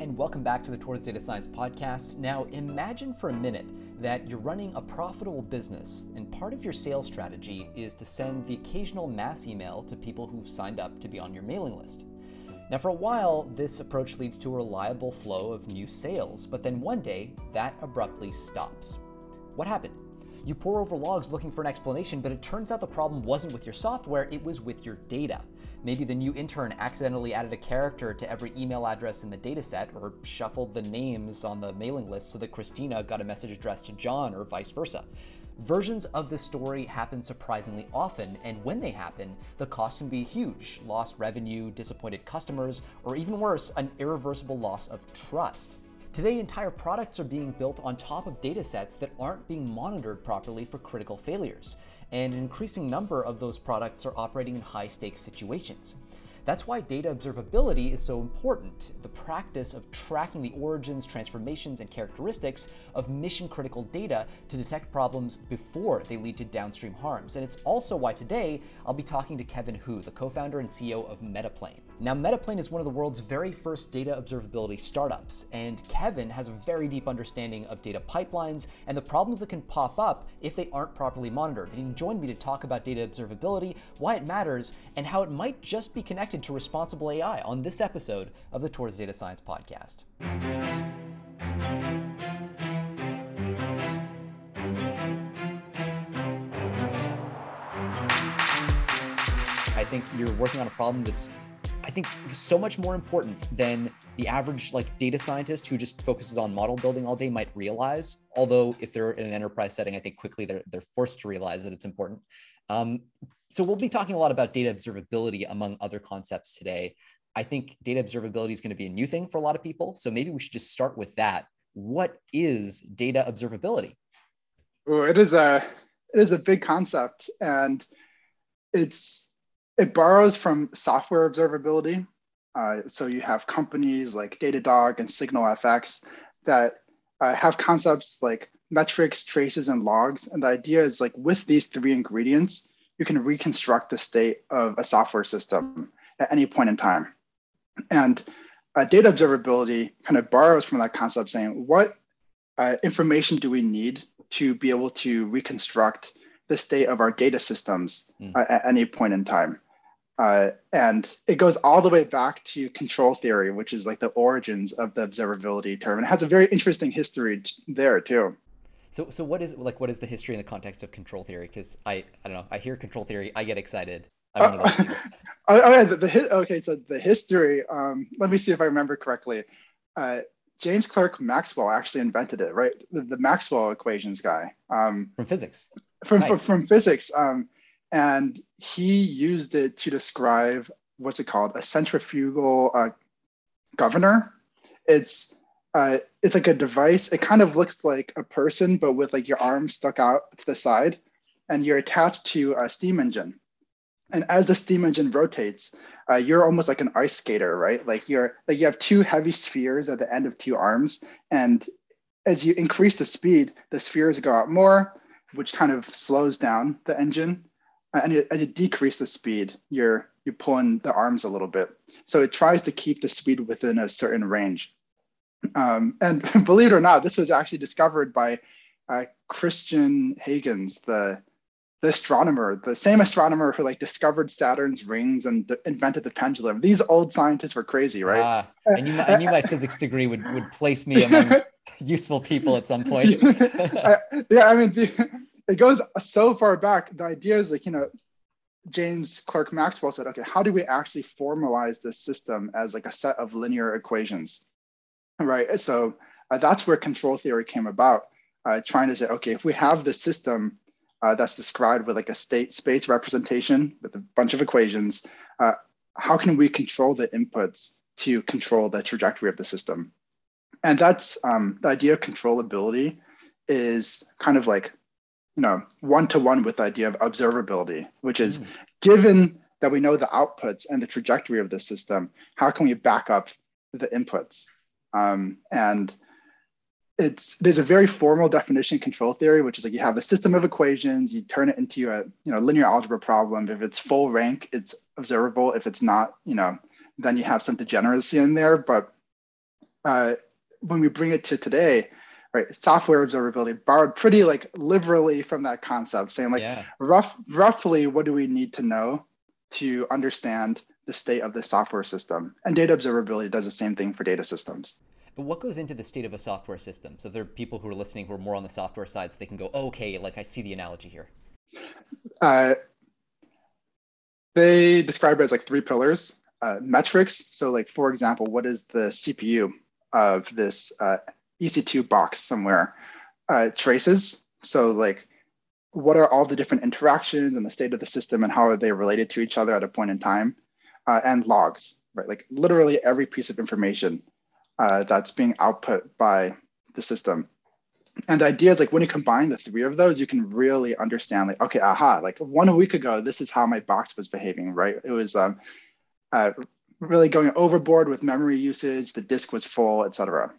and welcome back to the Towards Data Science podcast. Now, imagine for a minute that you're running a profitable business, and part of your sales strategy is to send the occasional mass email to people who've signed up to be on your mailing list. Now, for a while, this approach leads to a reliable flow of new sales, but then one day, that abruptly stops. What happened? You pour over logs looking for an explanation, but it turns out the problem wasn't with your software, it was with your data. Maybe the new intern accidentally added a character to every email address in the dataset, or shuffled the names on the mailing list so that Christina got a message addressed to John, or vice versa. Versions of this story happen surprisingly often, and when they happen, the cost can be huge lost revenue, disappointed customers, or even worse, an irreversible loss of trust. Today, entire products are being built on top of datasets that aren't being monitored properly for critical failures, and an increasing number of those products are operating in high stakes situations. That's why data observability is so important the practice of tracking the origins, transformations, and characteristics of mission critical data to detect problems before they lead to downstream harms. And it's also why today I'll be talking to Kevin Hu, the co founder and CEO of Metaplane. Now, Metaplane is one of the world's very first data observability startups, and Kevin has a very deep understanding of data pipelines and the problems that can pop up if they aren't properly monitored. And he joined me to talk about data observability, why it matters, and how it might just be connected to responsible AI on this episode of the Towards Data Science podcast. I think you're working on a problem that's think so much more important than the average like data scientist who just focuses on model building all day might realize. Although if they're in an enterprise setting, I think quickly they're they're forced to realize that it's important. Um, so we'll be talking a lot about data observability among other concepts today. I think data observability is going to be a new thing for a lot of people. So maybe we should just start with that. What is data observability? Well, it is a it is a big concept, and it's it borrows from software observability. Uh, so you have companies like Datadog and SignalFX that uh, have concepts like metrics, traces, and logs. And the idea is like with these three ingredients, you can reconstruct the state of a software system at any point in time. And uh, data observability kind of borrows from that concept saying, what uh, information do we need to be able to reconstruct the state of our data systems mm. uh, at any point in time? Uh, and it goes all the way back to control theory, which is like the origins of the observability term. And it has a very interesting history there too. So, so what is like what is the history in the context of control theory? Because I, I don't know, I hear control theory, I get excited. I'm uh, okay, the, the, okay, so the history. Um, let me see if I remember correctly. Uh, James Clerk Maxwell actually invented it, right? The, the Maxwell equations guy. Um, from physics. From nice. from, from, physics. Um, and he used it to describe what's it called? A centrifugal uh, governor. It's uh, it's like a device. It kind of looks like a person but with like your arm stuck out to the side and you're attached to a steam engine. And as the steam engine rotates uh, you're almost like an ice skater right? Like you're like you have two heavy spheres at the end of two arms. And as you increase the speed the spheres go out more which kind of slows down the engine and as you decrease the speed, you're you're pulling the arms a little bit. So it tries to keep the speed within a certain range. Um, and believe it or not, this was actually discovered by uh, Christian Huygens, the the astronomer, the same astronomer who like discovered Saturn's rings and th- invented the pendulum. These old scientists were crazy, right? Ah, I knew, I knew my physics degree would would place me among useful people at some point. yeah, I mean, the, it goes so far back. The idea is like, you know, James Clerk Maxwell said, okay, how do we actually formalize this system as like a set of linear equations? Right. So uh, that's where control theory came about, uh, trying to say, okay, if we have this system uh, that's described with like a state space representation with a bunch of equations, uh, how can we control the inputs to control the trajectory of the system? And that's um, the idea of controllability is kind of like you know one to one with the idea of observability, which is mm. given that we know the outputs and the trajectory of the system, how can we back up the inputs? Um, and it's there's a very formal definition control theory, which is like you have a system of equations, you turn it into a you know linear algebra problem. If it's full rank, it's observable. If it's not, you know, then you have some degeneracy in there. But uh, when we bring it to today, right, software observability borrowed pretty like liberally from that concept, saying like yeah. rough, roughly, what do we need to know to understand the state of the software system? And data observability does the same thing for data systems. But what goes into the state of a software system? So there are people who are listening who are more on the software side, so they can go, oh, okay, like I see the analogy here. Uh, they describe it as like three pillars. Uh, metrics. So, like for example, what is the CPU of this uh, EC2 box somewhere? Uh, traces. So, like, what are all the different interactions and the state of the system, and how are they related to each other at a point in time? Uh, and logs, right? Like literally every piece of information uh, that's being output by the system. And the idea is like when you combine the three of those, you can really understand like, okay, aha, like one week ago, this is how my box was behaving, right? It was um, uh, really going overboard with memory usage, the disk was full, etc.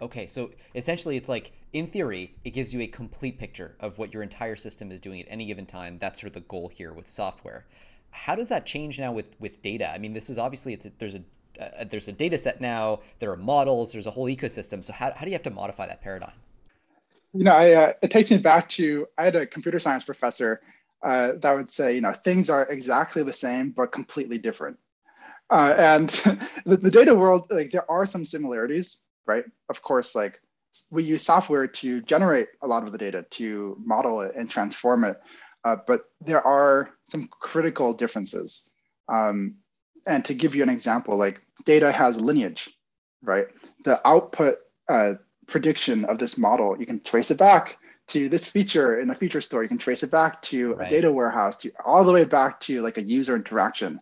Okay, so essentially it's like in theory, it gives you a complete picture of what your entire system is doing at any given time. That's sort of the goal here with software. How does that change now with with data? I mean, this is obviously it's a, there's a uh, there's a data set now, there are models, there's a whole ecosystem. So how, how do you have to modify that paradigm? You know, I, uh, it takes me back to I had a computer science professor uh, that would say, you know, things are exactly the same but completely different. Uh, and the, the, data world, like there are some similarities, right? Of course, like we use software to generate a lot of the data, to model it and transform it. Uh, but there are some critical differences. Um, and to give you an example, like data has lineage, right? The output uh, prediction of this model, you can trace it back to this feature in a feature store. You can trace it back to right. a data warehouse, to all the way back to like a user interaction.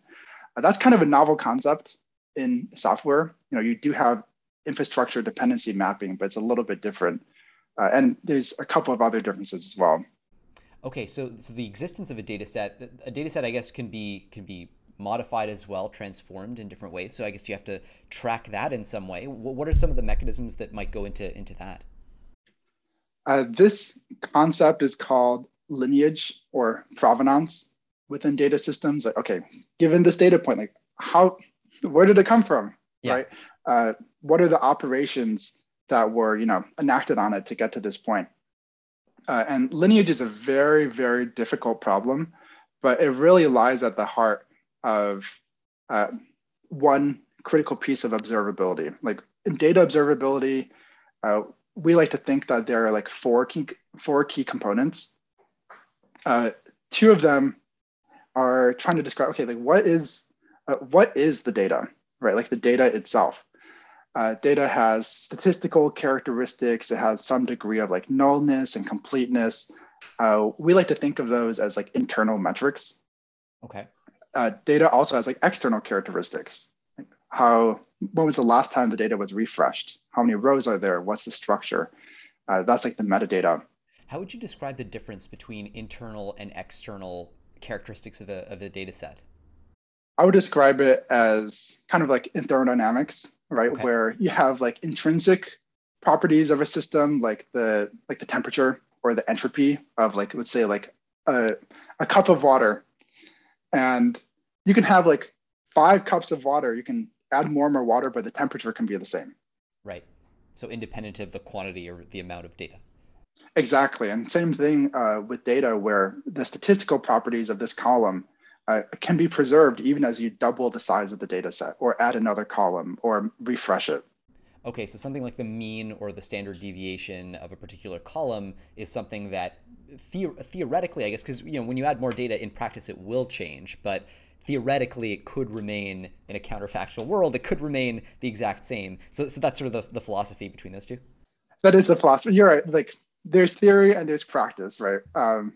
Uh, that's kind of a novel concept in software. You know, you do have infrastructure dependency mapping, but it's a little bit different. Uh, and there's a couple of other differences as well. Okay, so so the existence of a data set, a data set, I guess, can be can be modified as well, transformed in different ways. So I guess you have to track that in some way. What are some of the mechanisms that might go into into that? Uh, this concept is called lineage or provenance within data systems. Like, okay, given this data point, like how, where did it come from, yeah. right? Uh, what are the operations that were, you know, enacted on it to get to this point? Uh, and lineage is a very, very difficult problem, but it really lies at the heart of uh, one critical piece of observability. Like in data observability, uh, we like to think that there are like four key four key components. Uh, two of them are trying to describe okay, like what is uh, what is the data, right? Like the data itself. Uh, data has statistical characteristics. It has some degree of like nullness and completeness. Uh, we like to think of those as like internal metrics. Okay uh, data also has like external characteristics. Like how, when was the last time the data was refreshed? How many rows are there? What's the structure? Uh, that's like the metadata. How would you describe the difference between internal and external characteristics of a, of a data set? I would describe it as kind of like in thermodynamics, right? Okay. Where you have like intrinsic properties of a system, like the like the temperature or the entropy of like let's say like a, a cup of water and you can have like five cups of water. You can add more and more water, but the temperature can be the same. Right. So independent of the quantity or the amount of data. Exactly. And same thing uh, with data where the statistical properties of this column uh, can be preserved even as you double the size of the data set or add another column or refresh it. Okay, so something like the mean or the standard deviation of a particular column is something that the- theoretically, I guess, because you know when you add more data in practice, it will change, but theoretically it could remain in a counterfactual world. It could remain the exact same. So, so that's sort of the, the philosophy between those two. That is the philosophy. You're right. Like there's theory and there's practice, right? Um,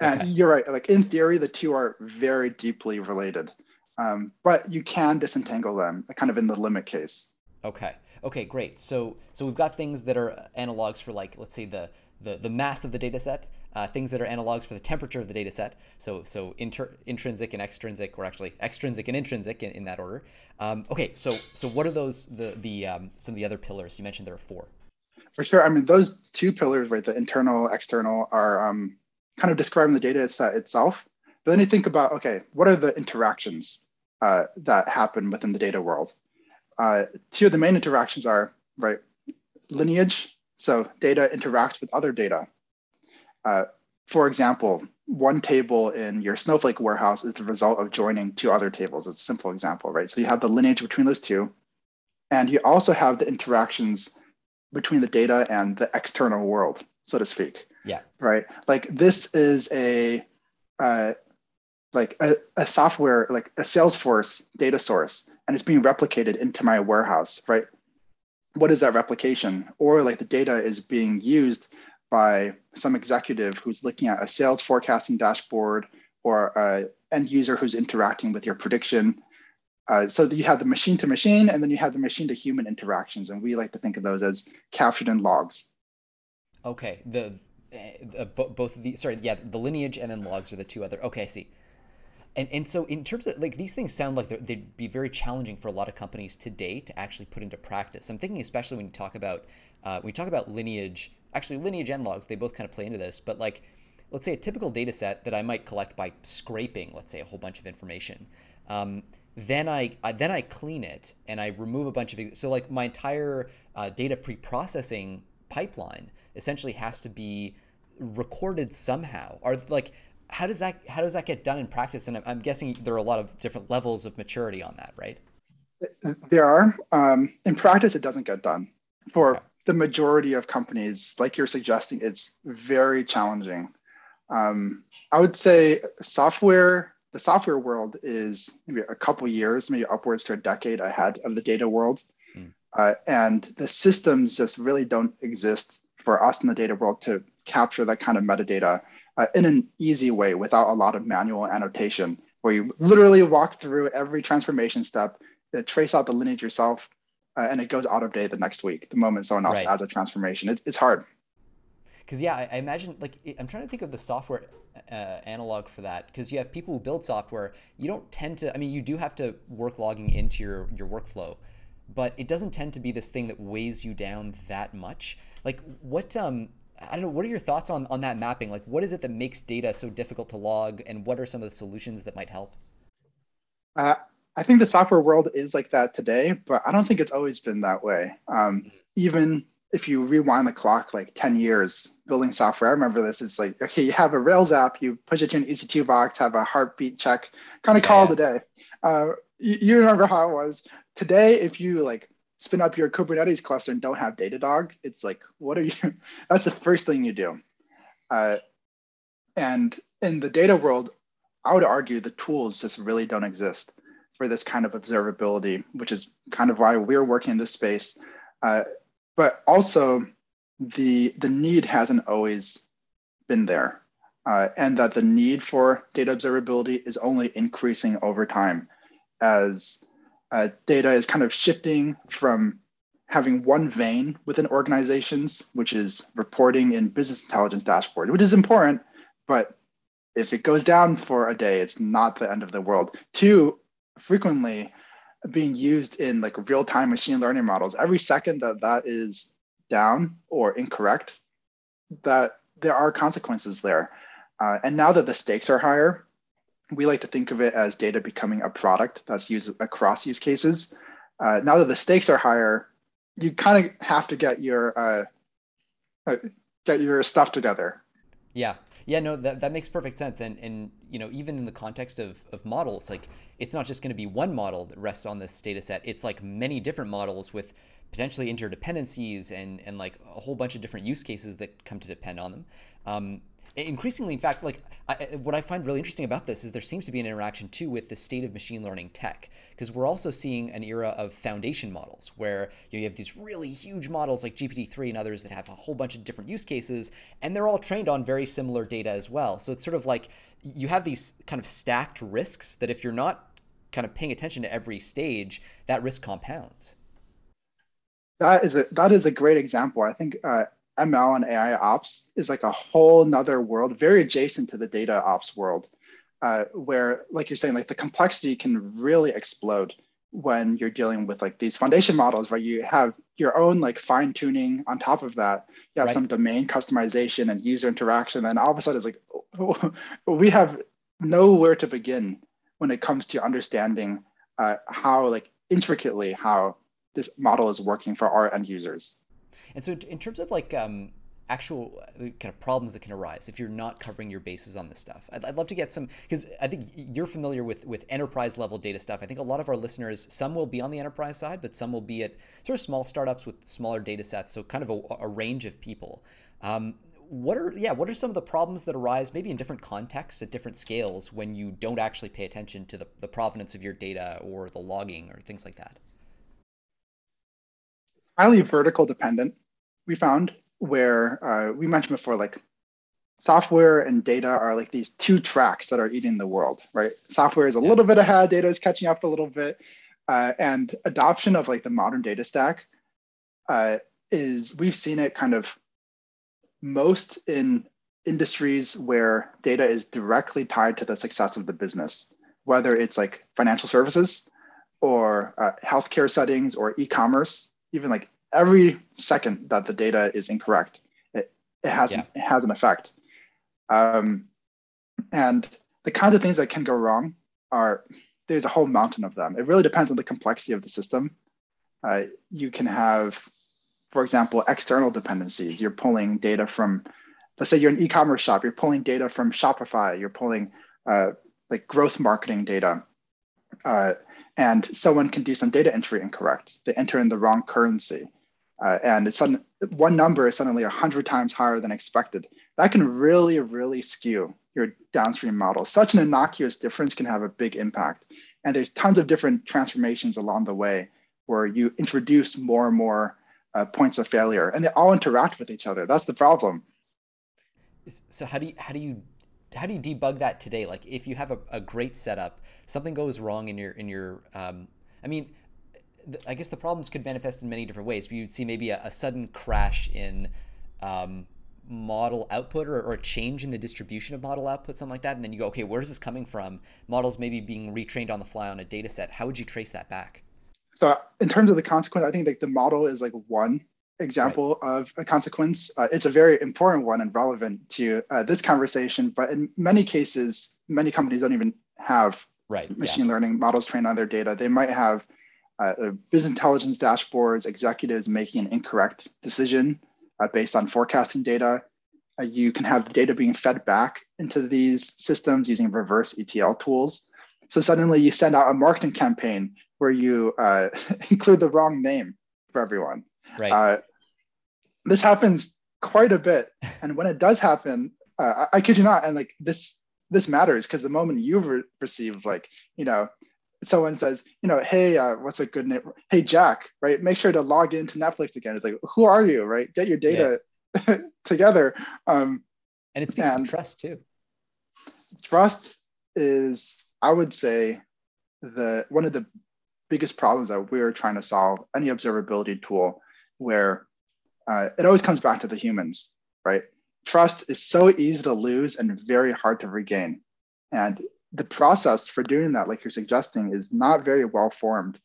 and okay. you're right. Like in theory, the two are very deeply related, um, but you can disentangle them, kind of in the limit case. Okay. Okay. Great. So so we've got things that are analogs for like let's say the the, the mass of the data set, uh, things that are analogs for the temperature of the data set. So, so inter, intrinsic and extrinsic, or actually extrinsic and intrinsic in, in that order. Um, okay, so so what are those the the um, some of the other pillars you mentioned? There are four. For sure. I mean, those two pillars, right, the internal, external, are um, kind of describing the data set itself. But then you think about, okay, what are the interactions uh, that happen within the data world? uh, two of the main interactions are right lineage. So data interacts with other data. Uh, for example, one table in your Snowflake warehouse is the result of joining two other tables. It's a simple example, right? So you have the lineage between those two, and you also have the interactions between the data and the external world, so to speak. Yeah. Right. Like this is a uh, like a, a software, like a Salesforce data source, and it's being replicated into my warehouse, right? What is that replication? Or like the data is being used by some executive who's looking at a sales forecasting dashboard or a end user who's interacting with your prediction. Uh, so you have the machine to machine, and then you have the machine to human interactions, and we like to think of those as captured in logs. Okay, the uh, both of these. Sorry, yeah, the lineage and then logs are the two other. Okay, I see. And and so in terms of like these things sound like they'd be very challenging for a lot of companies today to actually put into practice. I'm thinking especially when you talk about uh, when you talk about lineage. Actually, lineage and logs they both kind of play into this. But like, let's say a typical data set that I might collect by scraping, let's say a whole bunch of information. Um, then I, I, then I clean it and I remove a bunch of so like my entire uh, data pre-processing pipeline essentially has to be recorded somehow. Are like how does that how does that get done in practice? And I'm, I'm guessing there are a lot of different levels of maturity on that, right? There are. Um, in practice, it doesn't get done. For okay. the majority of companies, like you're suggesting, it's very challenging. Um, I would say software the software world is maybe a couple years, maybe upwards to a decade ahead of the data world. Mm. Uh, and the systems just really don't exist for us in the data world to capture that kind of metadata uh, in an easy way without a lot of manual annotation, where you literally walk through every transformation step, uh, trace out the lineage yourself, uh, and it goes out of date the next week, the moment someone else right. adds a transformation. It's, it's hard. Because, yeah, I, I, imagine, like, I'm trying to think of the software uh, analog for that because you have people who build software you don't tend to i mean you do have to work logging into your your workflow but it doesn't tend to be this thing that weighs you down that much like what um I don't know. What are your thoughts on on that mapping? Like, what is it that makes data so difficult to log, and what are some of the solutions that might help? Uh, I think the software world is like that today, but I don't think it's always been that way. Um, mm-hmm. even if you rewind the clock like 10 years building software, I remember this. It's like, okay, you have a Rails app, you push it to an EC2 box, have a heartbeat check, kind of yeah. call it a day. Uh, you, you remember how it was. Today, if you like spin up your Kubernetes cluster and don't have Datadog, it's like, what are you? That's the first thing you do. Uh, and in the data world, I would argue the tools just really don't exist for this kind of observability, which is kind of why we're working in this space. Uh, but also, the the need hasn't always been there, uh, and that the need for data observability is only increasing over time as uh, data is kind of shifting from having one vein within organizations, which is reporting in business intelligence dashboard, which is important, but if it goes down for a day, it's not the end of the world. Two, frequently being used in like real-time machine learning models. Every second that that is down or incorrect, that there are consequences there. Uh, and now that the stakes are higher, we like to think of it as data becoming a product that's used across use cases. Uh, now that the stakes are higher, you kind of have to get your uh, uh, get your stuff together. Yeah, yeah, no, that, that makes perfect sense. And and you know, even in the context of of models, like it's not just going to be one model that rests on this data set. It's like many different models with potentially interdependencies and and like a whole bunch of different use cases that come to depend on them. Um, increasingly in fact like I, what i find really interesting about this is there seems to be an interaction too with the state of machine learning tech because we're also seeing an era of foundation models where you, know, you have these really huge models like gpt-3 and others that have a whole bunch of different use cases and they're all trained on very similar data as well. So it's sort of like you have these kind of stacked risks that if you're not kind of paying attention to every stage that risk compounds. That is a that is a great example. I think uh, ML and AI ops is like a whole nother world, very adjacent to the data ops world, uh, where, like you're saying, like the complexity can really explode when you're dealing with like these foundation models, where you have your own like fine tuning on top of that. You have right. some domain customization and user interaction, and all of a sudden it's like oh, we have nowhere to begin when it comes to understanding uh, how like intricately how this model is working for our end users. And so, in terms of like um, actual uh, kind of problems that can arise if you're not covering your bases on this stuff, I'd, I'd love to get some because I think you're familiar with with enterprise level data stuff. I think a lot of our listeners, some will be on the enterprise side, but some will be at sort of small startups with smaller data sets. So, kind of a, a range of people. Um, what are yeah what are some of the problems that arise maybe in different contexts at different scales when you don't actually pay attention to the, the provenance of your data or the logging or things like that highly vertical dependent we found where uh, we mentioned before like software and data are like these two tracks that are eating the world right? Software is a little bit ahead data is catching up a little bit uh, and adoption of like the modern data stack uh, is we've seen it kind of most in industries where data is directly tied to the success of the business, whether it's like financial services or uh, healthcare settings or e-commerce, even like every second that the data is incorrect, it, it has yeah. it has an effect. Um, and the kinds of things that can go wrong are there's a whole mountain of them. It really depends on the complexity of the system. Uh, you can have for example, external dependencies. You're pulling data from, let's say you're an e-commerce shop, you're pulling data from Shopify, you're pulling uh, like growth marketing data. Uh, and someone can do some data entry incorrect. They enter in the wrong currency. Uh, and it's sudden, one number is suddenly 100 times higher than expected. That can really, really skew your downstream model. Such an innocuous difference can have a big impact. And there's tons of different transformations along the way where you introduce more and more uh, points of failure, and they all interact with each other. That's the problem. So how do you how do you how do you debug that today? Like if you have a, a great setup, something goes wrong in your in your um, I mean, I guess the problems could manifest in many different ways. You'd see maybe a, a sudden crash in um, model output or, or, a change in the distribution of model output, something like that. And then you go, okay, where's this coming from? Models maybe being retrained on the fly on a data set. How would you trace that back? So in terms of the consequence, I think like the model is like one example right. of a consequence. Uh, it's a very important one and relevant to uh, this conversation, but in many cases, many companies don't even have right. machine yeah. learning models trained on their data. They might have uh, business intelligence dashboards, executives making an incorrect decision uh, based on forecasting data. Uh, you can have the data being fed back into these systems using reverse ETL tools. So suddenly you send out a marketing campaign where you uh, include the wrong name for everyone. Right. Uh, this happens quite a bit, and when it does happen, uh, I, I kid you not, and like this this matters because the moment you've re- received like you know someone says you know hey uh, what's a good name? Hey jack right? Make sure to log into netflix again. It's like who are you? Right? Get your data yeah. together. Um, and it speaks and trust too. Trust is i would say the one of the biggest problems that we're trying to solve any observability tool where uh, it always comes back to the humans, right? Trust is so easy to lose and very hard to regain. And the process for doing that, like you're suggesting, is not very well formed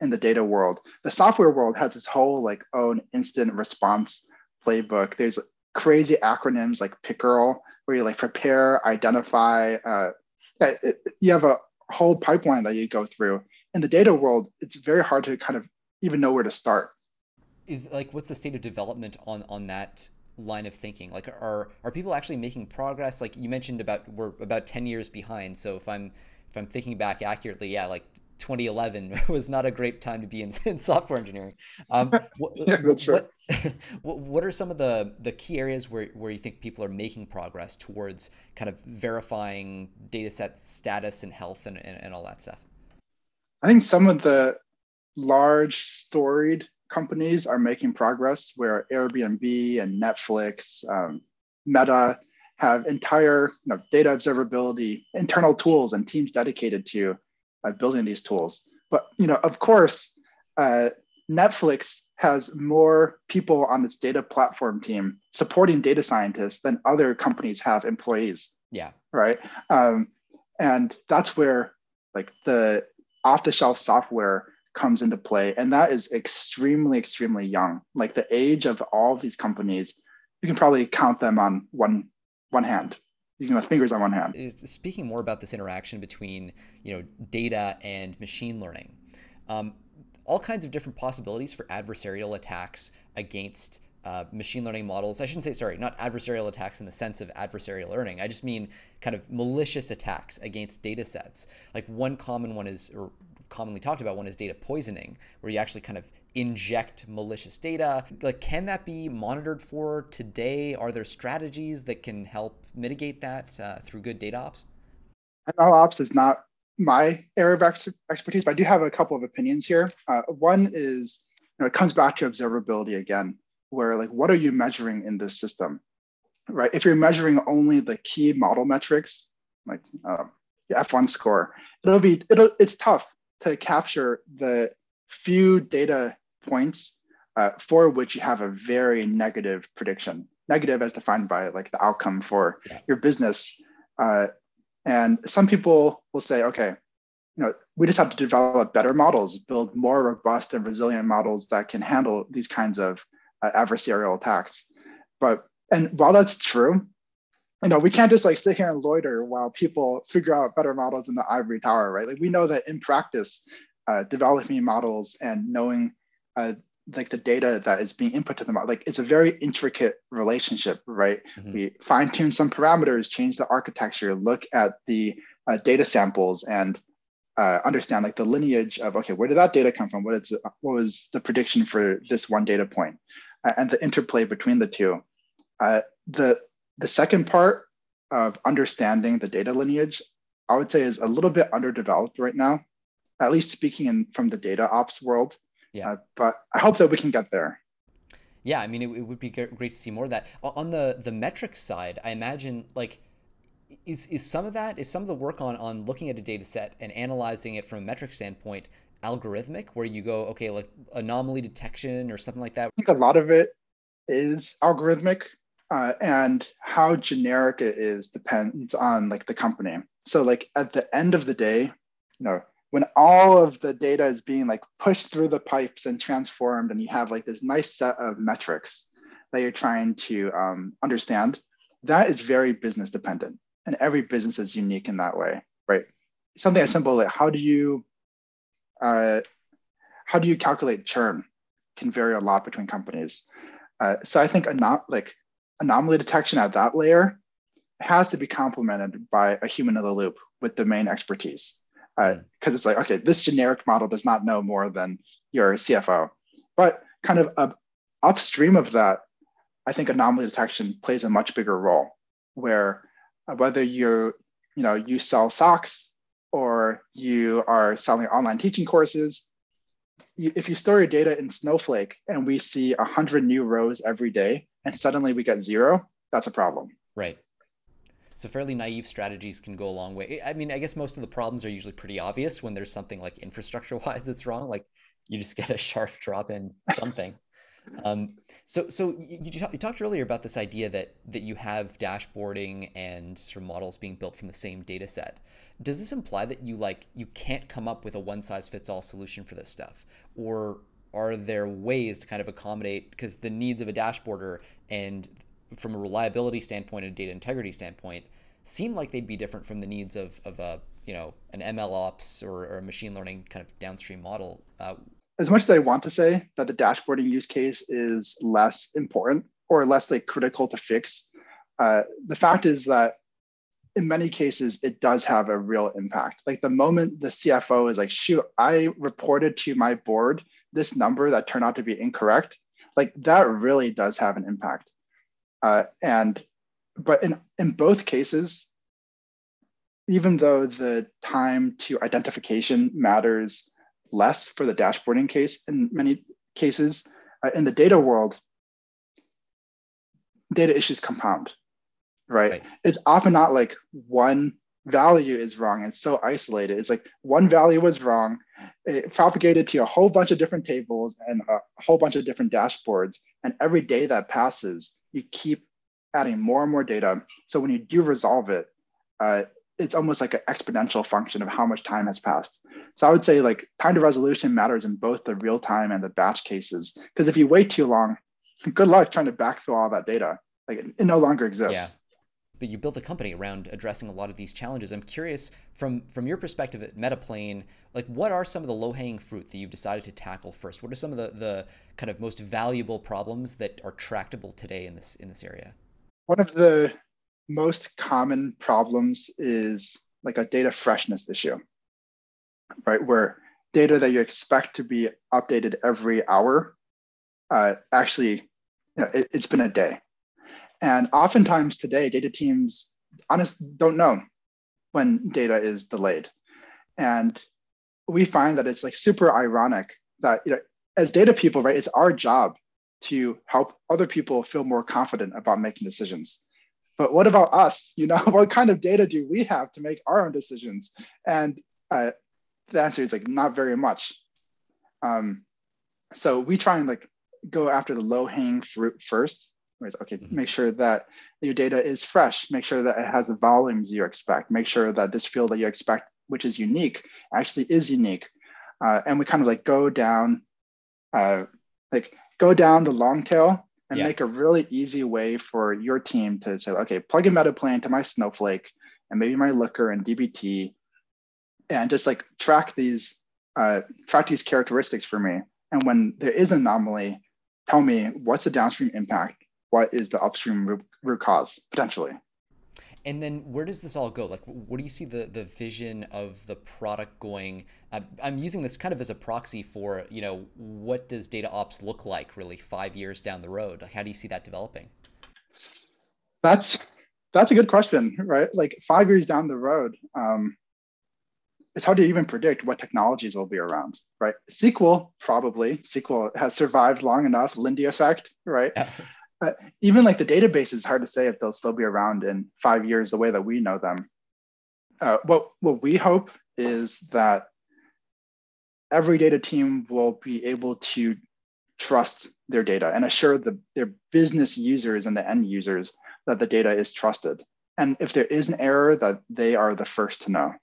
in the data world. The software world has its whole like own incident response playbook. There's crazy acronyms like PICERL, where you like prepare, identify. Uh, it, you have a whole pipeline that you go through in the data world, it's very hard to kind of even know where to start. Is like what's the state of development on on that line of thinking? Like are are people actually making progress? Like you mentioned about we're about 10 years behind. So if I'm if I'm thinking back accurately, yeah, like 2011 was not a great time to be in, in software engineering. Um, what, yeah, that's right. What, what are some of the, the key areas where, where you think people are making progress towards kind of verifying data set status and health and, and, and all that stuff? I think some of the large storied companies are making progress where Airbnb and Netflix, um, Meta have entire you know, data observability, internal tools and teams dedicated to uh, building these tools. But you know, of course, uh, Netflix has more people on its data platform team supporting data scientists than other companies have employees. Yeah. Right. Um, and that's where like the off the shelf software comes into play. And that is extremely, extremely young. Like the age of all of these companies, you can probably count them on one one hand using the fingers on one hand. Speaking more about this interaction between you know data and machine learning, um, all kinds of different possibilities for adversarial attacks against uh, machine learning models. I shouldn't say, sorry, not adversarial attacks in the sense of adversarial learning. I just mean kind of malicious attacks against data sets. Like one common one is, or commonly talked about one is data poisoning, where you actually kind of inject malicious data. Like, can that be monitored for today? Are there strategies that can help mitigate that uh, through good data ops? ML ops is not my area of ex- expertise, but I do have a couple of opinions here. Uh, one is, you know, it comes back to observability again, where like, what are you measuring in this system, right? If you're measuring only the key model metrics, like um, the F1 score, it'll be it'll it's tough to capture the few data points uh, for which you have a very negative prediction, negative as defined by like the outcome for yeah. your business. Uh, and some people will say, okay, you know, we just have to develop better models, build more robust and resilient models that can handle these kinds of uh, adversarial attacks. But and while that's true, you know, we can't just like sit here and loiter while people figure out better models in the ivory tower, right? Like we know that in practice, uh, developing models and knowing uh, like the data that is being input to the model, like it's a very intricate relationship, right? Mm-hmm. We fine tune some parameters, change the architecture, look at the uh, data samples, and uh, understand like the lineage of okay, where did that data come from? What is what was the prediction for this one data point, and the interplay between the two. Uh, the the second part of understanding the data lineage, I would say, is a little bit underdeveloped right now, at least speaking in from the data ops world. Yeah. Uh, but I hope that we can get there. Yeah, I mean, it, it would be great to see more of that. On the the metrics side, I imagine like is is some of that is some of the work on on looking at a data set and analyzing it from a metric standpoint algorithmic where you go okay like anomaly detection or something like that i think a lot of it is algorithmic uh, and how generic it is depends on like the company. So like at the end of the day, you know, when all of the data is being like pushed through the pipes and transformed, and you have like this nice set of metrics that you're trying to um, understand, that is very business dependent, and every business is unique in that way, right? Something as simple like how do you uh, how do you calculate churn can vary a lot between companies. Uh, so I think a not like anomaly detection at that layer has to be complemented by a human in the loop with domain expertise. Because uh, mm. it's like, okay, this generic model does not know more than your CFO. But kind of uh, upstream of that, I think anomaly detection plays a much bigger role where uh, whether you're, you know, you sell socks or you are selling online teaching courses, if you store your data in Snowflake and we see 100 new rows every day and suddenly we get zero, that's a problem. Right. So fairly naive strategies can go a long way. I mean, I guess most of the problems are usually pretty obvious when there's something like infrastructure wise that's wrong. Like you just get a sharp drop in something. Um, so so you, you, talked earlier about this idea that that you have dashboarding and sort of models being built from the same data set. Does this imply that you like you can't come up with a one size fits all solution for this stuff? Or are there ways to kind of accommodate because the needs of a dashboarder and from a reliability standpoint and data integrity standpoint seem like they'd be different from the needs of, of a you know an ml ops or, or a machine learning kind of downstream model. Uh, as much as i want to say that the dashboarding use case is less important or less like critical to fix uh, the fact is that in many cases, it does have a real impact. Like the moment the CFO is like, shoot, I reported to my board this number that turned out to be incorrect, like that really does have an impact. Uh, and, but in, in both cases, even though the time to identification matters less for the dashboarding case in many cases, uh, in the data world, data issues compound right? right? It's often not like one value is wrong. It's so isolated. It's like one value was wrong. It propagated to a whole bunch of different tables and a whole bunch of different dashboards. And every day that passes, you keep adding more and more data. So when you do resolve it, uh, it's almost like an exponential function of how much time has passed. So I would say like time to resolution matters in both the real time and the batch cases. Because if you wait too long, good luck trying to backfill all that data. Like it, it no longer exists. Yeah but you built a company around addressing a lot of these challenges. I'm curious from from your perspective at Metaplane, like what are some of the low hanging fruit that you've decided to tackle first? What are some of the the kind of most valuable problems that are tractable today in this in this area? One of the most common problems is like a data freshness issue, right? Where data that you expect to be updated every hour uh, actually, you know, it, it's been a day and oftentimes today, data teams honest don't know when data is delayed. And we find that it's like super ironic that you know, as data people, right, it's our job to help other people feel more confident about making decisions. But what about us? You know, what kind of data do we have to make our own decisions? And uh, the answer is like not very much. Um, so we try and like go after the low hanging fruit first Whereas, okay, mm-hmm. make sure that your data is fresh, make sure that it has the volumes you expect, make sure that this field that you expect, which is unique, actually is unique. Uh, and we kind of like go down, uh, like go down the long tail and yeah. make a really easy way for your team to say, okay, plug in Metaplane to my Snowflake and maybe my Looker and DBT, and just like track these uh, track these characteristics for me. And when there is an anomaly, tell me what's the downstream impact what is the upstream root, root cause potentially and then where does this all go? Like what do you see the the vision of the product going? I'm using this kind of as a proxy for you know what does data ops look like really five years down the road? Like how do you see that developing? That's that's a good question right? Like five years down the road um, it's hard to even predict what technologies will be around right? Sql probably. Sql has survived long enough lindy effect right? Yeah. Even like the database is hard to say if they'll still be around in five years the way that we know them. Uh, what what we hope is that every data team will be able to trust their data and assure the, their business users and the end users that the data is trusted. And if there is an error, that they are the first to know.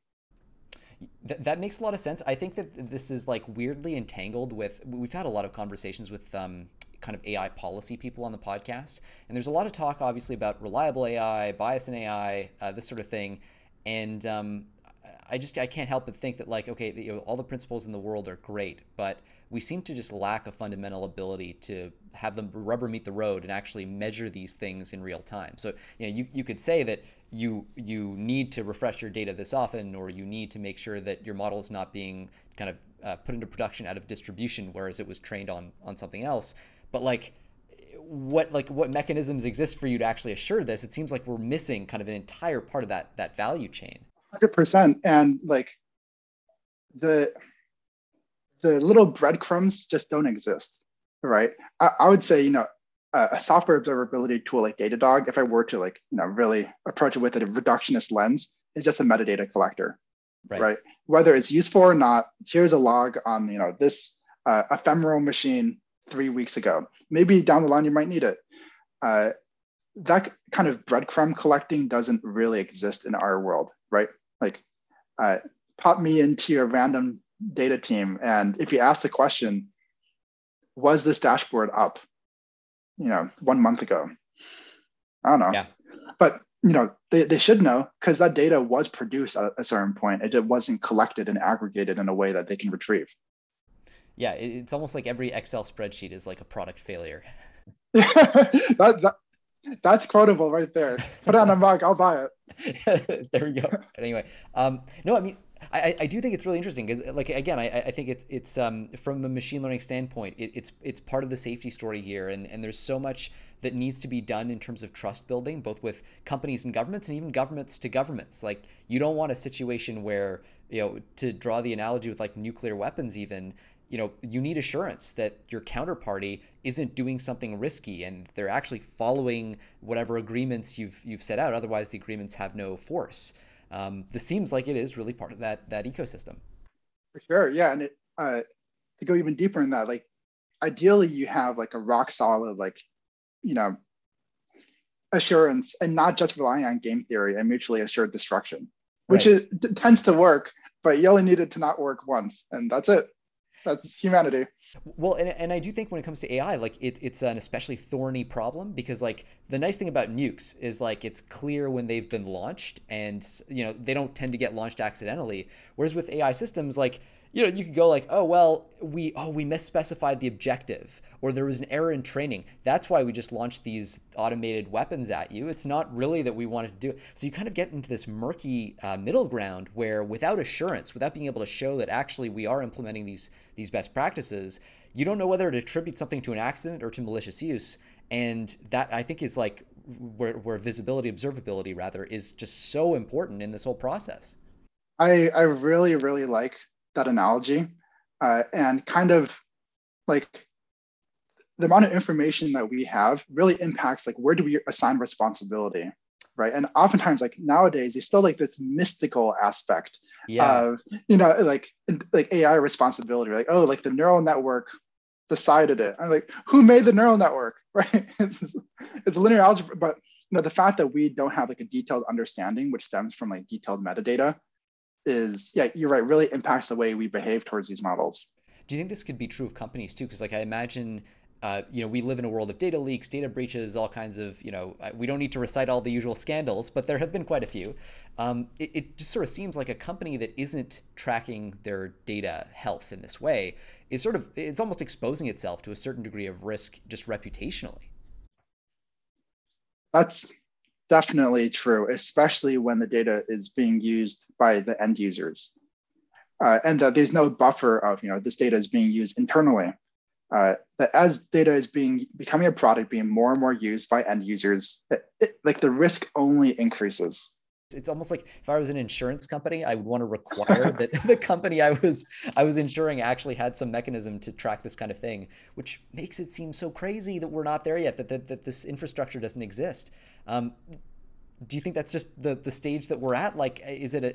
Th- that makes a lot of sense. I think that this is like weirdly entangled with. We've had a lot of conversations with um, kind of AI policy people on the podcast. And there's a lot of talk, obviously, about reliable AI, bias in AI, uh, this sort of thing. And um, I just I can't help but think that like okay, you know, all the principles in the world are great, but we seem to just lack a fundamental ability to have the rubber meet the road and actually measure these things in real time. So you know, you, you could say that you you need to refresh your data this often, or you need to make sure that your model is not being kind of uh, put into production out of distribution, whereas it was trained on on something else but like what like what mechanisms exist for you to actually assure this? It seems like we're missing kind of an entire part of that that value chain. 100% and like the the little breadcrumbs just don't exist right? I, I would say you know a, a software observability tool like datadog if i were to like you know really approach it with a reductionist lens is just a metadata collector right, right? whether it's useful or not here's a log on you know this uh, ephemeral machine three weeks ago. Maybe down the line you might need it. Uh, that kind of breadcrumb collecting doesn't really exist in our world, right? Like, uh, pop me into your random data team, and if you ask the question, was this dashboard up, you know, one month ago? I don't know. Yeah. But you know, they, they should know because that data was produced at a certain point. It wasn't collected and aggregated in a way that they can retrieve yeah, it's almost like every Excel spreadsheet is like a product failure. that, that, that's quotable right there. Put it on a mug, I'll buy it. there we go. Anyway, um, no, I mean, I, I do think it's really interesting because, like, again, I, I think it's it's um, from a machine learning standpoint, it, it's it's part of the safety story here, and and there's so much that needs to be done in terms of trust building, both with companies and governments, and even governments to governments. Like, you don't want a situation where you know, to draw the analogy with like nuclear weapons, even you know you need assurance that your counterparty isn't doing something risky and they're actually following whatever agreements you've you've set out. Otherwise the agreements have no force. Um, this seems like it is really part of that that ecosystem. For sure. Yeah. And it uh, to go even deeper in that like ideally you have like a rock solid like you know assurance and not just relying on game theory and mutually assured destruction which right. is tends to work but you only need it to not work once and that's it that's humanity. Well, and, and I do think when it comes to AI, like it, it's an especially thorny problem because like the nice thing about nukes is like it's clear when they've been launched and you know they don't tend to get launched accidentally. Whereas with AI systems, like you know, you could go like, oh well, we oh we misspecified the objective, or there was an error in training. That's why we just launched these automated weapons at you. It's not really that we wanted to do it. So you kind of get into this murky uh, middle ground where, without assurance, without being able to show that actually we are implementing these these best practices, you don't know whether to attribute something to an accident or to malicious use. And that I think is like where, where visibility, observability rather, is just so important in this whole process. I, I really, really like that analogy uh, and kind of like the amount of information that we have really impacts like where do we assign responsibility right? And oftentimes like nowadays there's still like this mystical aspect yeah. of you know like like ai responsibility like oh like the neural network decided it. I'm like who made the neural network right? It's, it's linear algebra but you know the fact that we don't have like a detailed understanding which stems from like detailed metadata is yeah you're right really impacts the way we behave towards these models do you think this could be true of companies too because like i imagine uh, you know, we live in a world of data leaks, data breaches, all kinds of, you know, we don't need to recite all the usual scandals, but there have been quite a few. Um, it, it, just sort of seems like a company that isn't tracking their data health in this way is sort of, it's almost exposing itself to a certain degree of risk just reputationally. That's definitely true, especially when the data is being used by the end users. Uh, and that there's no buffer of, you know, this data is being used internally. Uh, that as data is being becoming a product being more and more used by end users, it, it, like the risk only increases. It's almost like if I was an insurance company, I would want to require that the company I was I was insuring actually had some mechanism to track this kind of thing, which makes it seem so crazy that we're not there yet, that that, that this infrastructure doesn't exist. Um, do you think that's just the the stage that we're at? Like, is it a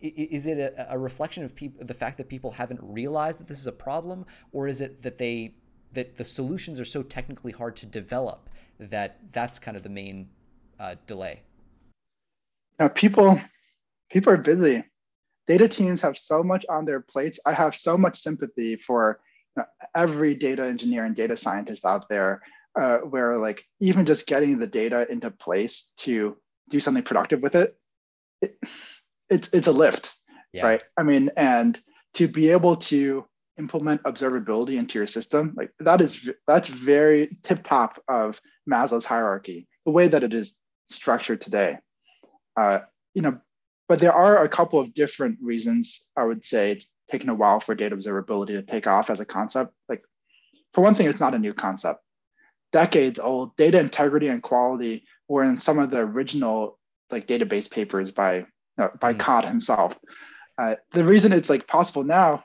is it a, a reflection of people the fact that people haven't realized that this is a problem, or is it that they that the solutions are so technically hard to develop that that's kind of the main uh, delay? Now, people people are busy. Data teams have so much on their plates. I have so much sympathy for you know, every data engineer and data scientist out there, uh, where like even just getting the data into place to do something productive with it, it it's it's a lift, yeah. right? I mean, and to be able to implement observability into your system, like that is that's very tip top of Maslow's hierarchy, the way that it is structured today. Uh, you know, but there are a couple of different reasons I would say it's taken a while for data observability to take off as a concept. Like, for one thing, it's not a new concept. Decades old, data integrity and quality were in some of the original like database papers by uh, by mm. himself. Uh, the reason it's like possible now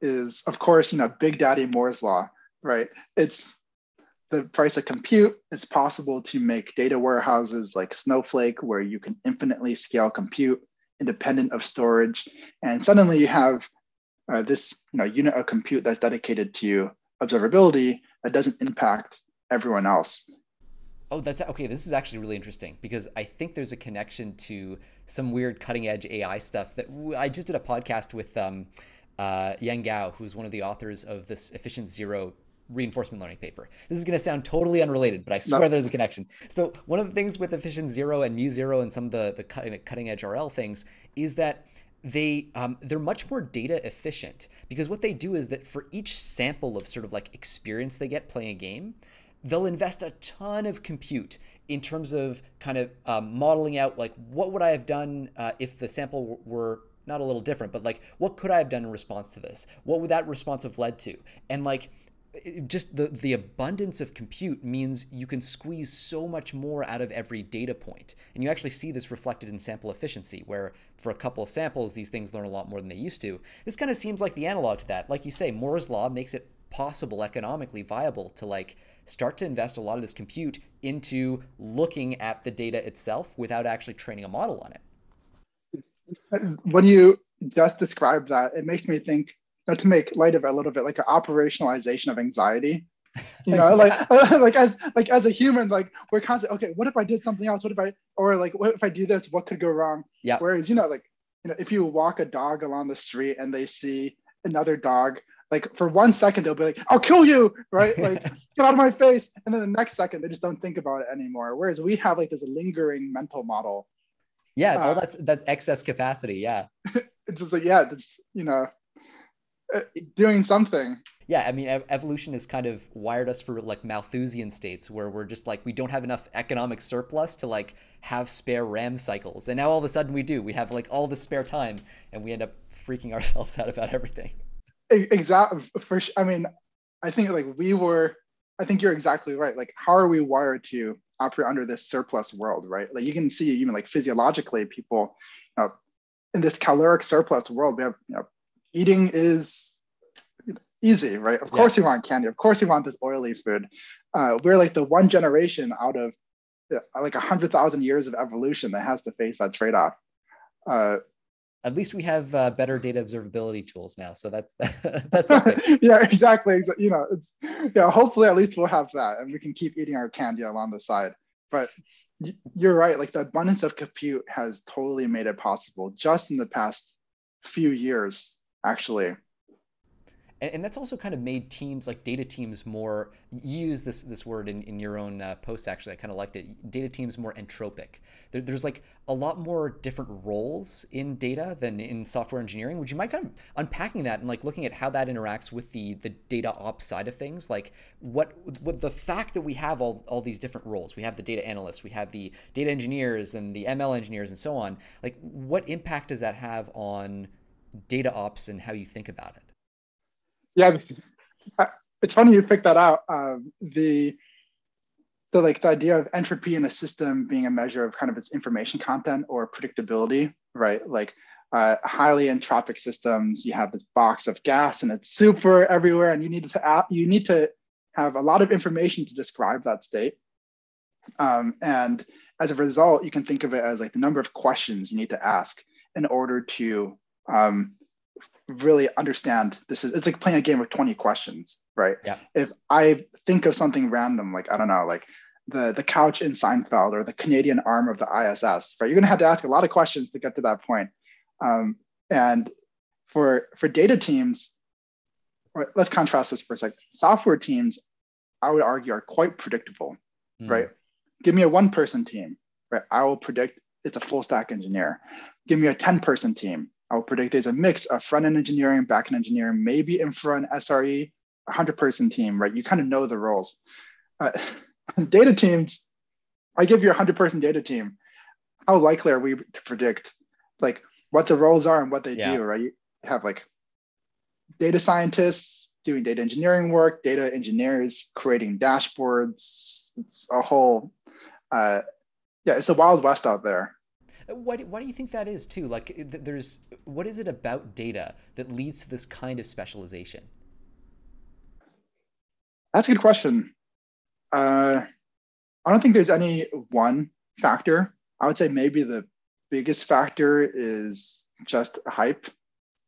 is, of course, you know, Big Daddy Moore's law, right? It's the price of compute. It's possible to make data warehouses like Snowflake, where you can infinitely scale compute independent of storage, and suddenly you have uh, this you know unit of compute that's dedicated to observability that doesn't impact everyone else. Oh, that's okay. This is actually really interesting because I think there's a connection to some weird cutting edge AI stuff that I just did a podcast with um, uh, Yang Gao, who's one of the authors of this Efficient Zero reinforcement learning paper. This is going to sound totally unrelated, but I swear no. there's a connection. So one of the things with Efficient Zero and Mu Zero and some of the the cutting, cutting edge RL things is that they um, they're much more data efficient because what they do is that for each sample of sort of like experience they get playing a game they'll invest a ton of compute in terms of kind of um, modeling out like what would I have done uh, if the sample were not a little different, but like what could I have done in response to this? What would that response have led to? And like just the the abundance of compute means you can squeeze so much more out of every data point. And you actually see this reflected in sample efficiency where for a couple of samples these things learn a lot more than they used to. This kind of seems like the analog to that. Like you say moore's law makes it possible economically viable to like start to invest a lot of this compute into looking at the data itself without actually training a model on it. When you just described that, it makes me think, not to make light of it a little bit, like an operationalization of anxiety. You know, like like as like as a human, like we're constantly okay. What if I did something else? What if I or like what if I do this? What could go wrong? Yeah. Whereas you know, like you know, if you walk a dog along the street and they see another dog like for one second they'll be like i'll kill you right like get out of my face and then the next second they just don't think about it anymore whereas we have like this lingering mental model yeah uh, all that's that excess capacity yeah it's just like yeah it's you know Uh, doing something. Yeah i mean evolution has kind of wired us for like malthusian states where we're just like we don't have enough economic surplus to like have spare ram cycles. And now all of a sudden we do. We have like all the spare time and we end up freaking ourselves out about everything. Exactly for i mean i think like we were i think you're exactly right. Like how are we wired to operate under this surplus world right? Like you can see even like physiologically people you know, in this caloric surplus world we have you know eating is easy right of yeah. course you want candy of course you want this oily food uh, we're like the one generation out of like a hundred thousand years of evolution that has to face that trade-off uh, at least we have uh, better data observability tools now. So that's that's yeah, exactly. You know, it's yeah. Hopefully, at least we'll have that, and we can keep eating our candy along the side. But you're right. Like the abundance of compute has totally made it possible just in the past few years, actually. And, that's also kind of made teams like data teams more use this this word in, in your own uh, post actually. I kind of liked it. Data teams more entropic. There, there's like a lot more different roles in data than in software engineering. Would you mind kind of unpacking that and like looking at how that interacts with the the data ops side of things? Like what what the fact that we have all, all these different roles. We have the data analysts we have the data engineers and the ml engineers and so on. Like what impact does that have on data ops and how you think about it yeah, it's funny you picked that out. Um, the the like the idea of entropy in a system being a measure of kind of its information content or predictability, right? Like uh, highly entropic systems, you have this box of gas and it's super everywhere, and you need to you need to have a lot of information to describe that state. Um, and as a result, you can think of it as like the number of questions you need to ask in order to um, really understand this is it's like playing a game of 20 questions right? Yeah. If i think of something random like i don't know like the the couch in seinfeld or the canadian arm of the iss right? You're going to have to ask a lot of questions to get to that point. Um, and for for data teams let's contrast this for a second software teams i would argue are quite predictable mm. right? Give me a one person team right? I will predict it's a full stack engineer. Give me a 10 person team I will predict there's a mix of front end engineering, back end engineering, maybe infra and SRE, 100 person team, right? You kind of know the roles. Uh, data teams, I give you a 100 person data team. How likely are we to predict like what the roles are and what they yeah. do, right? You have like data scientists doing data engineering work, data engineers creating dashboards. It's a whole, uh, yeah, it's the wild west out there. Why do, why do you think that is too? Like, there's what is it about data that leads to this kind of specialization? That's a good question. Uh, I don't think there's any one factor. I would say maybe the biggest factor is just hype,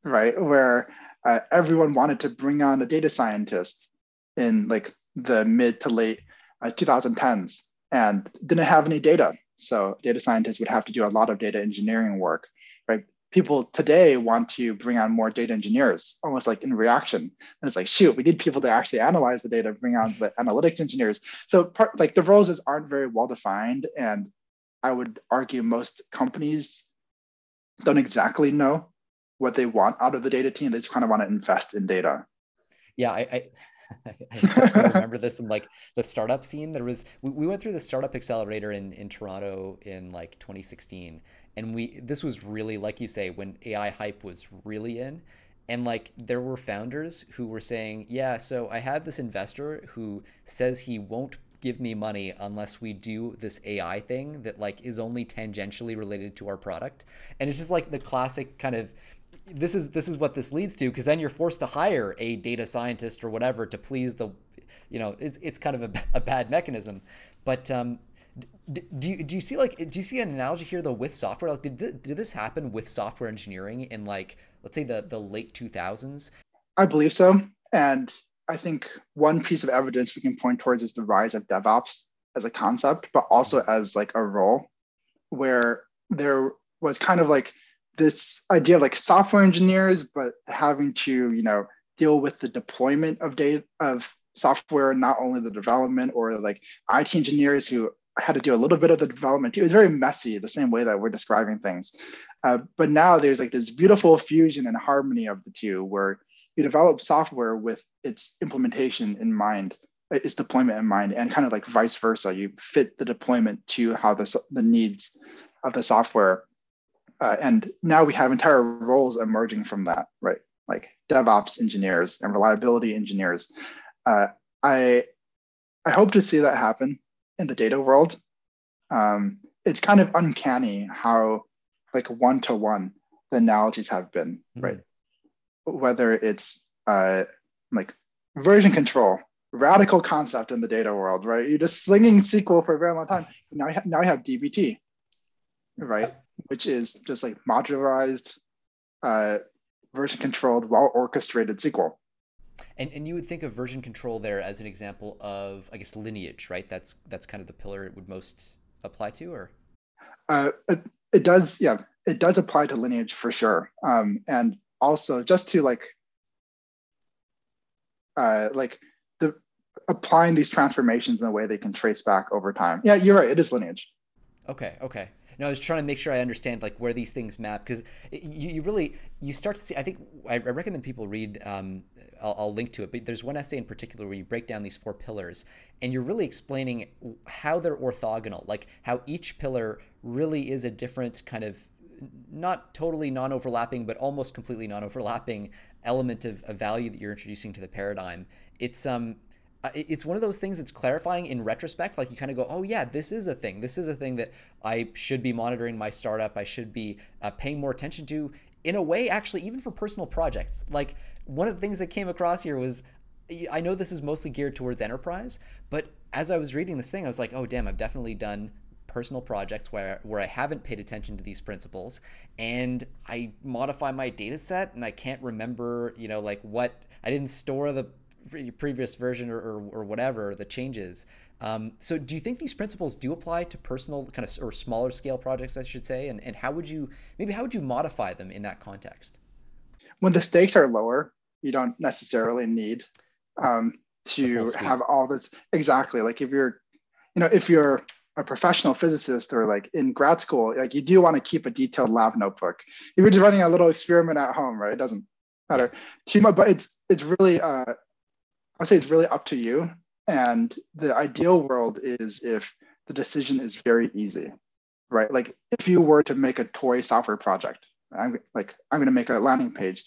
right? Where uh, everyone wanted to bring on a data scientist in like the mid to late uh, 2010s and didn't have any data. So data scientists would have to do a lot of data engineering work, right? People today want to bring on more data engineers, almost like in reaction. And it's like, shoot, we need people to actually analyze the data, bring on the analytics engineers. So part, like the roles aren't very well defined. And I would argue most companies don't exactly know what they want out of the data team. They just kind of want to invest in data. Yeah, I, I I especially remember this in like the startup scene. There was we, we went through the startup accelerator in in Toronto in like 2016, and we this was really like you say when AI hype was really in, and like there were founders who were saying, yeah, so I have this investor who says he won't give me money unless we do this AI thing that like is only tangentially related to our product. And it's just like the classic kind of this is this is what this leads to because then you're forced to hire a data scientist or whatever to please the you know it's, it's kind of a, a bad mechanism. But um, do you, do you see like do you see an analogy here though with software? Like did, did this happen with software engineering in like let's say the the late 2000s i believe so. And i think one piece of evidence we can point towards is the rise of devops as a concept but also as like a role where there was kind of like this idea of like software engineers, but having to, you know, deal with the deployment of data of software, not only the development or like IT engineers who had to do a little bit of the development. It was very messy, the same way that we're describing things. Uh, but now there's like this beautiful fusion and harmony of the two, where you develop software with its implementation in mind, its deployment in mind, and kind of like vice versa. You fit the deployment to how the the needs of the software. Uh, and now we have entire roles emerging from that, right? Like DevOps engineers and reliability engineers. Uh, I I hope to see that happen in the data world. Um, it's kind of uncanny how like one to one the analogies have been, mm-hmm. right? Whether it's uh, like version control, radical concept in the data world, right? You're just slinging SQL for a very long time. Now, you ha- now you have DBT, right? Which is just like modularized, uh, version controlled, well orchestrated SQL. And, and you would think of version control there as an example of, I guess, lineage, right? That's that's kind of the pillar it would most apply to, or? Uh, it, it does, yeah, it does apply to lineage for sure. Um, and also just to like, uh, like the applying these transformations in a way they can trace back over time. Yeah, you're right. It is lineage. Okay. Okay. No, I was trying to make sure I understand like where these things map because you, you really you start to see. I think I, I recommend people read. Um, I'll, I'll, link to it, but there's one essay in particular where you break down these four pillars, and you're really explaining how they're orthogonal, like how each pillar really is a different kind of not totally non-overlapping, but almost completely non-overlapping element of, of value that you're introducing to the paradigm. It's um it's one of those things that's clarifying in retrospect. Like you kind of go, oh yeah, this is a thing. This is a thing that I should be monitoring my startup. I should be uh, paying more attention to. In a way, actually, even for personal projects. Like one of the things that came across here was, I know this is mostly geared towards enterprise, but as I was reading this thing, I was like, oh damn, I've definitely done personal projects where where I haven't paid attention to these principles and I modify my data set and I can't remember, you know, like what I didn't store the previous version or, or, or whatever the changes. Um, so do you think these principles do apply to personal kind of or smaller scale projects, I should say? And, and how would you maybe how would you modify them in that context? When the stakes are lower, you don't necessarily need um, to have all this exactly like if you're you know if you're a professional physicist or like in grad school like you do want to keep a detailed lab notebook if you're just running a little experiment at home right it doesn't matter too much but it's it's really uh I'd say it's really up to you. And the ideal world is if the decision is very easy, right? Like if you were to make a toy software project, I'm like, I'm going to make a landing page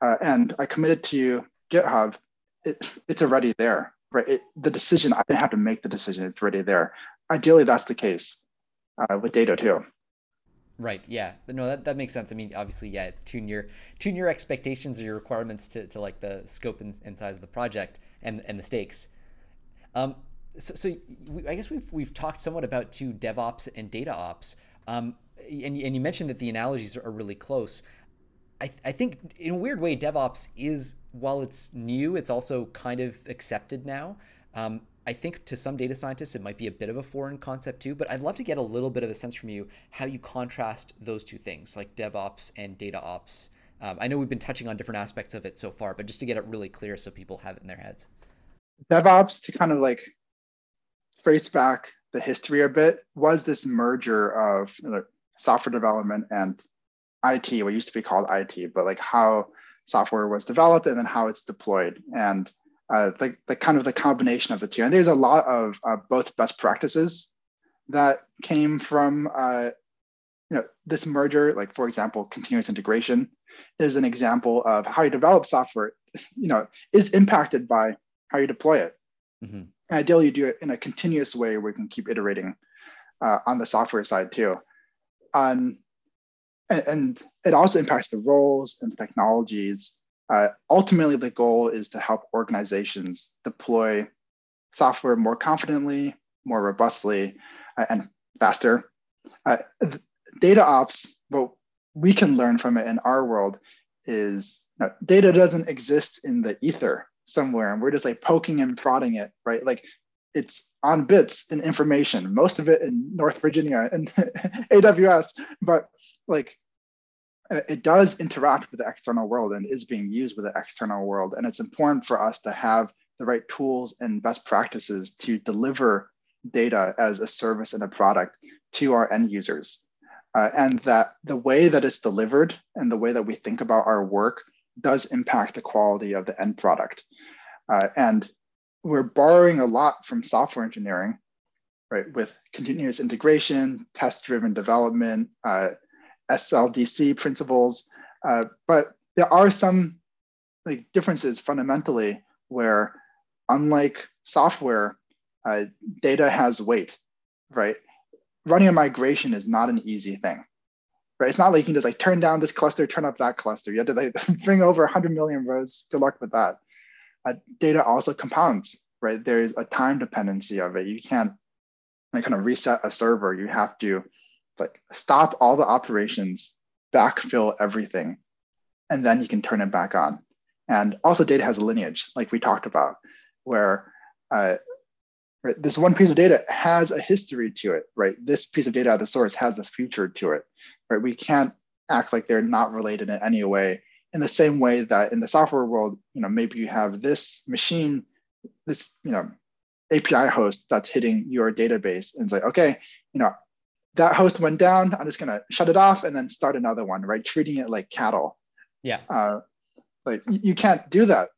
uh, and I committed to GitHub, it, it's already there, right? It, the decision, I didn't have to make the decision, it's already there. Ideally, that's the case uh, with data too. Right. Yeah. No, that, that makes sense. I mean, obviously, yeah. Tune your tune your expectations or your requirements to, to like the scope and, and size of the project and and the stakes. Um, so, so we, I guess we've we've talked somewhat about two DevOps and data ops. Um, and and you mentioned that the analogies are really close. I, th- I think in a weird way, DevOps is while it's new, it's also kind of accepted now. Um, I think to some data scientists, it might be a bit of a foreign concept too, but I'd love to get a little bit of a sense from you how you contrast those two things, like DevOps and data ops. Um, I know we've been touching on different aspects of it so far, but just to get it really clear so people have it in their heads. DevOps, to kind of like trace back the history a bit, was this merger of you know, software development and IT, what used to be called IT, but like how software was developed and then how it's deployed. And uh, the, the kind of the combination of the two. And there's a lot of uh, both best practices that came from uh, you know this merger. Like for example, continuous integration is an example of how you develop software. You know, is impacted by how you deploy it. Mm-hmm. Ideally, you do it in a continuous way where you can keep iterating uh, on the software side too. Um, and, and it also impacts the roles and the technologies uh, ultimately, the goal is to help organizations deploy software more confidently, more robustly, uh, and faster. Uh, data ops, what we can learn from it in our world is you know, data doesn't exist in the ether somewhere, and we're just like poking and prodding it, right? Like it's on bits in information, most of it in North Virginia and AWS, but like it does interact with the external world and is being used with the external world. And it's important for us to have the right tools and best practices to deliver data as a service and a product to our end users. Uh, and that the way that it's delivered and the way that we think about our work does impact the quality of the end product. Uh, and we're borrowing a lot from software engineering, right, with continuous integration, test driven development, uh, SLDC principles. Uh, but there are some like differences fundamentally where, unlike software, uh, data has weight, right? Running a migration is not an easy thing, right? It's not like you can just like turn down this cluster, turn up that cluster. You have to like bring over 100 million rows. Good luck with that. Uh, data also compounds, right? There's a time dependency of it. You can't like kind of reset a server. You have to like stop all the operations, backfill everything, and then you can turn it back on. And also data has a lineage, like we talked about, where uh, right, this one piece of data has a history to it, right? This piece of data at the source has a future to it, right? We can't act like they're not related in any way. In the same way that in the software world, you know, maybe you have this machine, this, you know, API host that's hitting your database and it's like, okay, you know, that host went down. I'm just gonna shut it off and then start another one, right? Treating it like cattle. Yeah. Uh, like you can't do that.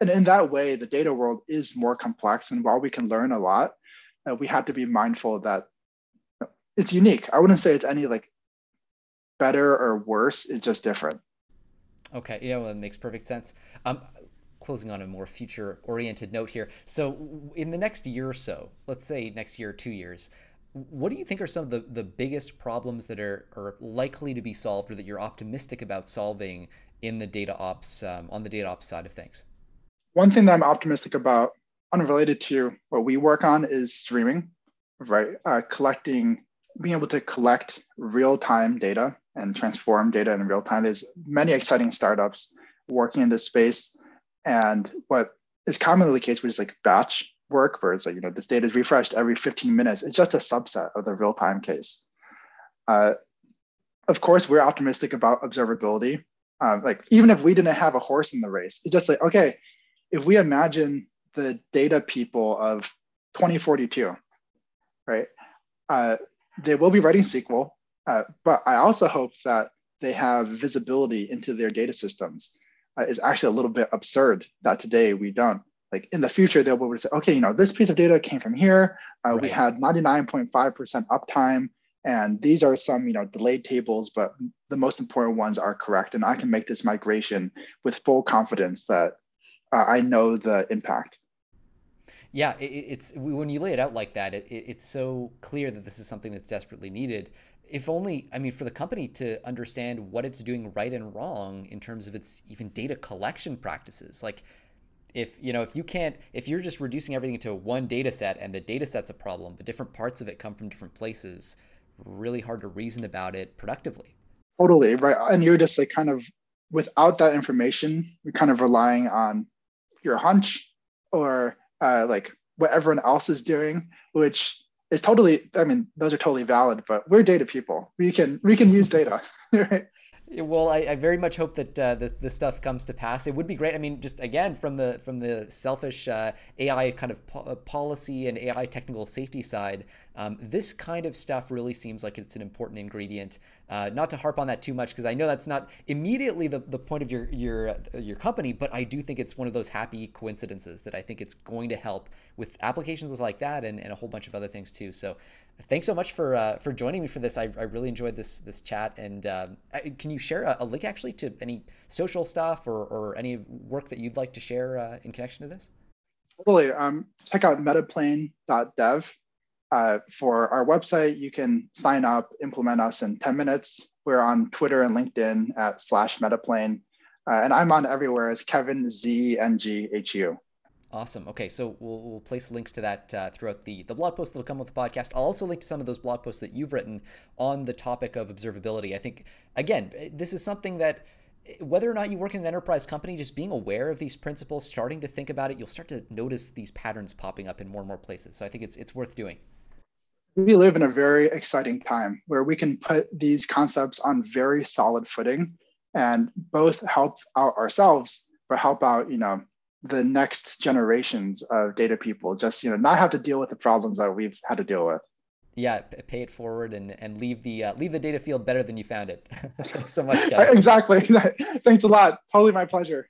And in that way, the data world is more complex. And while we can learn a lot, uh, we have to be mindful that it's unique. I wouldn't say it's any like better or worse. It's just different. Okay. Yeah, well, that makes perfect sense. Um, closing on a more future oriented note here. So, in the next year or so, let's say next year, two years, what do you think are some of the, the biggest problems that are, are likely to be solved or that you're optimistic about solving in the data ops um, on the data ops side of things? One thing that i'm optimistic about unrelated to what we work on is streaming right? Uh, collecting being able to collect real-time data and transform data in real time. There's many exciting startups working in this space. And what is commonly the case which is like batch work where it's like, you know, this data is refreshed every 15 minutes. It's just a subset of the real time case. Uh, of course, we're optimistic about observability. Um, like even if we didn't have a horse in the race, it's just like, okay, if we imagine the data people of 2042, right? Uh, they will be writing SQL, uh, but I also hope that they have visibility into their data systems. Uh, is actually a little bit absurd that today we don't like in the future they'll be able to say okay you know this piece of data came from here. Uh, right. we had 99.5% uptime and these are some you know delayed tables but the most important ones are correct and i can make this migration with full confidence that uh, i know the impact. Yeah it, it's when you lay it out like that it, it's so clear that this is something that's desperately needed. If only i mean for the company to understand what it's doing right and wrong in terms of its even data collection practices like if you know if you can't if you're just reducing everything to one data set and the data set's a problem the different parts of it come from different places really hard to reason about it productively. Totally right? And you're just like kind of without that information you're kind of relying on your hunch or uh, like what everyone else is doing which is totally i mean those are totally valid but we're data people. We can we can use data right well, I, I, very much hope that uh, the, the stuff comes to pass. It would be great. I mean, just again from the from the selfish uh, AI kind of po- uh, policy and AI technical safety side, um, this kind of stuff really seems like it's an important ingredient. Uh, not to harp on that too much because I know that's not immediately the, the point of your your uh, your company, but I do think it's one of those happy coincidences that I think it's going to help with applications like that and, and a whole bunch of other things too. So thanks so much for uh, for joining me for this. I, I really enjoyed this this chat. And um, can you share a, a, link actually to any social stuff or, or any work that you'd like to share uh, in connection to this? Totally. Um, check out metaplane.dev. Uh, for our website, you can sign up, implement us in 10 minutes. We're on Twitter and LinkedIn at slash metaplane. Uh, and I'm on everywhere as Kevin Z N G H U. Awesome. Okay, so we'll, we'll place links to that uh, throughout the, the blog post that'll come with the podcast. I'll also link to some of those blog posts that you've written on the topic of observability. I think, again, this is something that whether or not you work in an enterprise company, just being aware of these principles, starting to think about it, you'll start to notice these patterns popping up in more and more places. So I think it's it's worth doing. We live in a very exciting time where we can put these concepts on very solid footing and both help out ourselves but help out you know the next generations of data people just you know not have to deal with the problems that we've had to deal with. Yeah pay it forward and and leave the uh, leave the data field better than you found it. Thanks so much exactly. Thanks a lot. Totally my pleasure